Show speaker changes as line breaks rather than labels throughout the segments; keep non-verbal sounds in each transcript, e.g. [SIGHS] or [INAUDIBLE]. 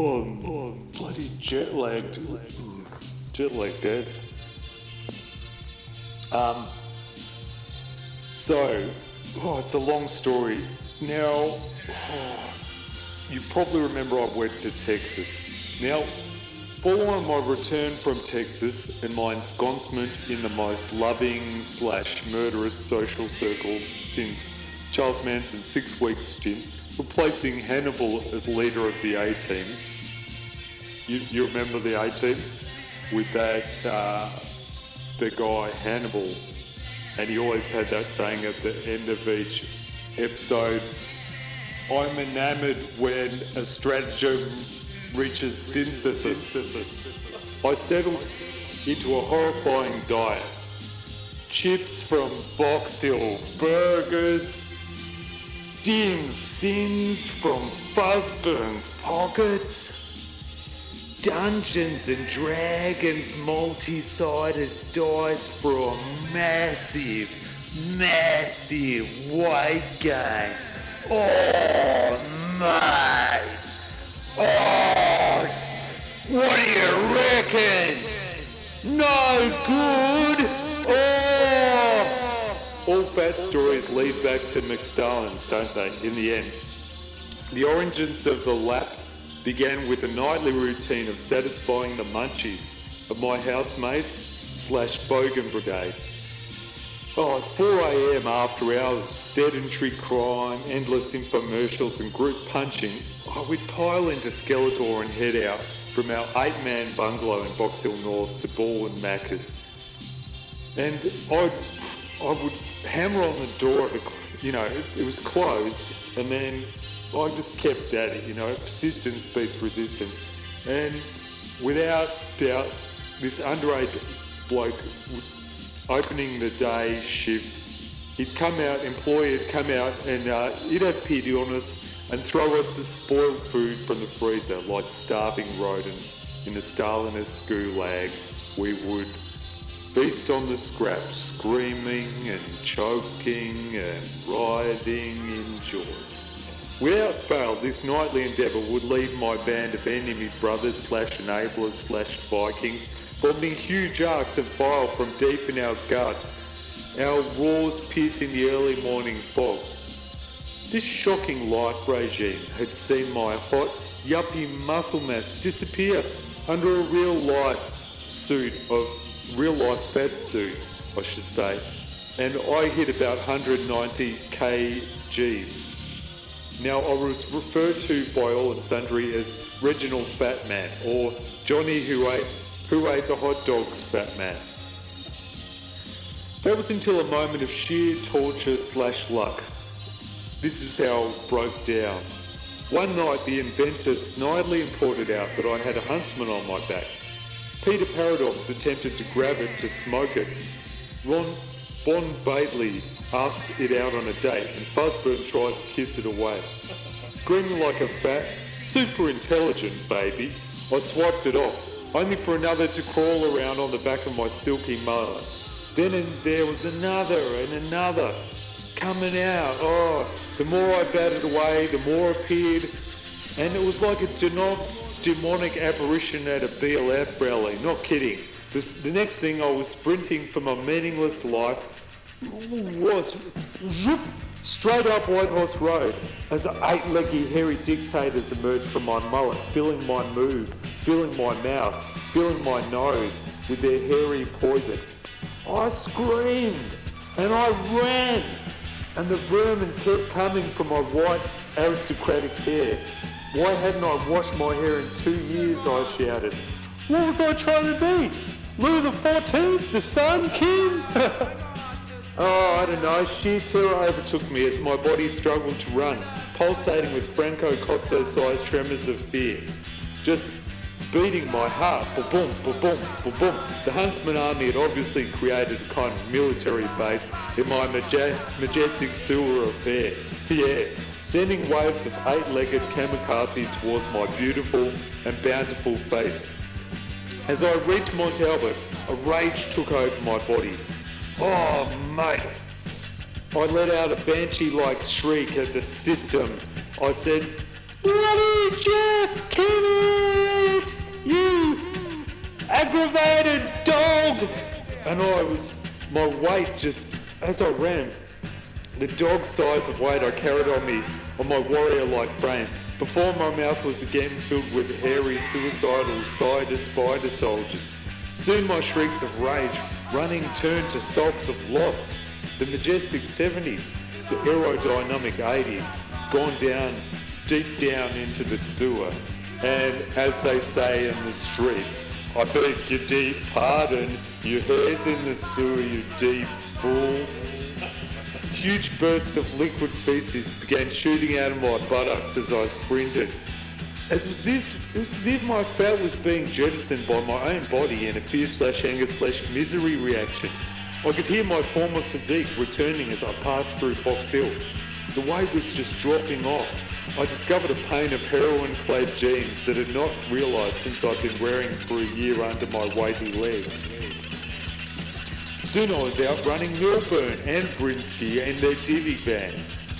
Oh, bloody jet lagged. Jet lagged, Dad. Um, so, oh, it's a long story. Now, oh, [SIGHS] you probably remember I went to Texas. Now, following my return from Texas and my ensconcement in the most loving slash murderous social circles since Charles Manson's six week stint, replacing Hannibal as leader of the A team. You, you remember the A team? With that, uh, the guy Hannibal, and he always had that saying at the end of each episode I'm enamored when a stratagem reaches synthesis. I settled into a horrifying diet. Chips from Box Hill, burgers, dim sims from Fuzzburn's pockets, Dungeons and Dragons multi-sided dice for a massive, massive weight gain. Oh, mate. Oh, what do you reckon? No good. Fat stories lead back to McStallin's, don't they, in the end? The origins of the lap began with a nightly routine of satisfying the munchies of my housemates slash bogan brigade. Oh, at 4am after hours of sedentary crime, endless infomercials and group punching, oh, we'd pile into Skeletor and head out from our eight-man bungalow in Box Hill North to Ball and Macca's. And I'd, I would hammer on the door of the, you know, it was closed, and then I just kept at it, you know, persistence beats resistance. And without doubt, this underage bloke opening the day shift, he'd come out, employee would come out and uh, he'd have pity on us and throw us the spoiled food from the freezer like starving rodents in the Stalinist gulag. We would feast on the scraps, screaming and choking and writhing in joy. Without fail, this nightly endeavour would leave my band of enemy brothers slash enablers slash Vikings vomiting huge arcs of bile from deep in our guts, our roars piercing the early morning fog. This shocking life regime had seen my hot, yuppie muscle mass disappear under a real life suit of real life fat suit, I should say, and I hit about 190 kgs. Now I was referred to by all and sundry as Reginald Fat Man or Johnny who ate who ate the hot dogs, fat man? That was until a moment of sheer torture slash luck. This is how I broke down. One night the inventor snidely pointed out that I had a huntsman on my back. Peter Paradox attempted to grab it to smoke it. Ron Bon Bately asked it out on a date and Fuzzburn tried to kiss it away. Screaming like a fat, super intelligent baby, I swiped it off only for another to crawl around on the back of my silky mullet. Then and there was another and another coming out. Oh, the more I batted away, the more appeared, and it was like a demonic apparition at a BLF rally. Not kidding. The, the next thing I was sprinting for my meaningless life was zoop, straight up White Horse Road as eight-leggy hairy dictators emerged from my mullet, filling my mood, filling my mouth, filling my nose with their hairy poison. I screamed and I ran, and the vermin kept coming from my white aristocratic hair. Why hadn't I washed my hair in two years? I shouted. What was I trying to be? Louis the Fourteenth, the Sun King? [LAUGHS] oh, I don't know. Sheer terror overtook me as my body struggled to run, pulsating with Franco Cozzo-sized tremors of fear. Just beating my heart. Boom, boom, boom, boom, boom. The Huntsman Army had obviously created a kind of military base in my majest- majestic sewer of hair. [LAUGHS] Yeah, sending waves of eight-legged kamikaze towards my beautiful and bountiful face. As I reached Mont Albert, a rage took over my body. Oh, mate. I let out a banshee-like shriek at the system. I said, Bloody Jeff Kennett! You aggravated dog! And I was, my weight just, as I ran, the dog size of weight I carried on me, on my warrior like frame, before my mouth was again filled with hairy, suicidal, cider spider soldiers. Soon my shrieks of rage, running turned to sobs of loss. The majestic 70s, the aerodynamic 80s, gone down, deep down into the sewer. And as they say in the street, I beg your deep pardon, your hair's in the sewer, you deep fool. Huge bursts of liquid feces began shooting out of my buttocks as I sprinted. As was if, it was as if my fat was being jettisoned by my own body in a fear slash anger slash misery reaction. I could hear my former physique returning as I passed through Box Hill. The weight was just dropping off. I discovered a pain of heroin clad jeans that had not realised since I'd been wearing for a year under my weighty legs. Soon I was out running Milburn and Brinsky and their divvy van.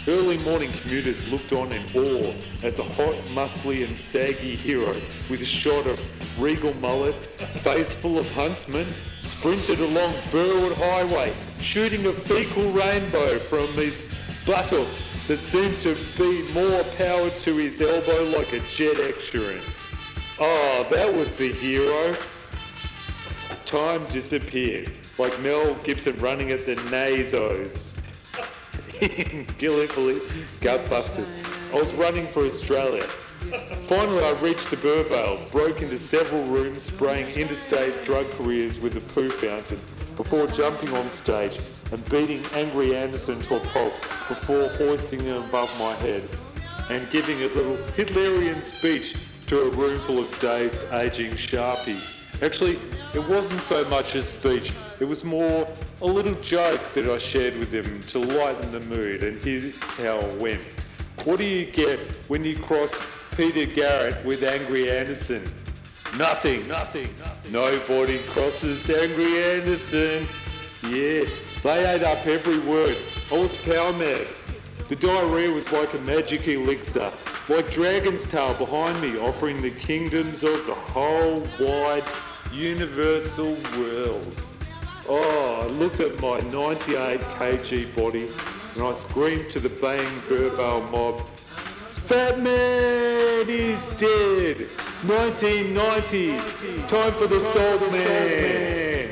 Early morning commuters looked on in awe as a hot, muscly and saggy hero with a shot of regal mullet, face full of huntsmen, sprinted along Burwood Highway, shooting a fecal rainbow from his buttocks that seemed to be more power to his elbow like a jet extra. Oh, that was the hero. Time disappeared, like Mel Gibson running at the Nazos in Gallipoli Gutbusters. I was running for Australia. Finally, I reached the Burvale, broke into several rooms, spraying interstate drug careers with a poo fountain, before jumping on stage and beating Angry Anderson to a pulp before hoisting him above my head and giving a little Hitlerian speech to a room full of dazed, aging Sharpies. Actually, it wasn't so much a speech, it was more a little joke that I shared with him to lighten the mood, and here's how it went. What do you get when you cross Peter Garrett with Angry Anderson? Nothing, nothing, nothing. Nobody crosses Angry Anderson. Yeah, they ate up every word. I was power mad. The diarrhea was like a magic elixir, like Dragon's Tail behind me, offering the kingdoms of the whole wide, universal world. Oh, I looked at my 98 kg body and I screamed to the baying Burvale mob, Fat Man is dead! 1990s! Time for the Salt Man!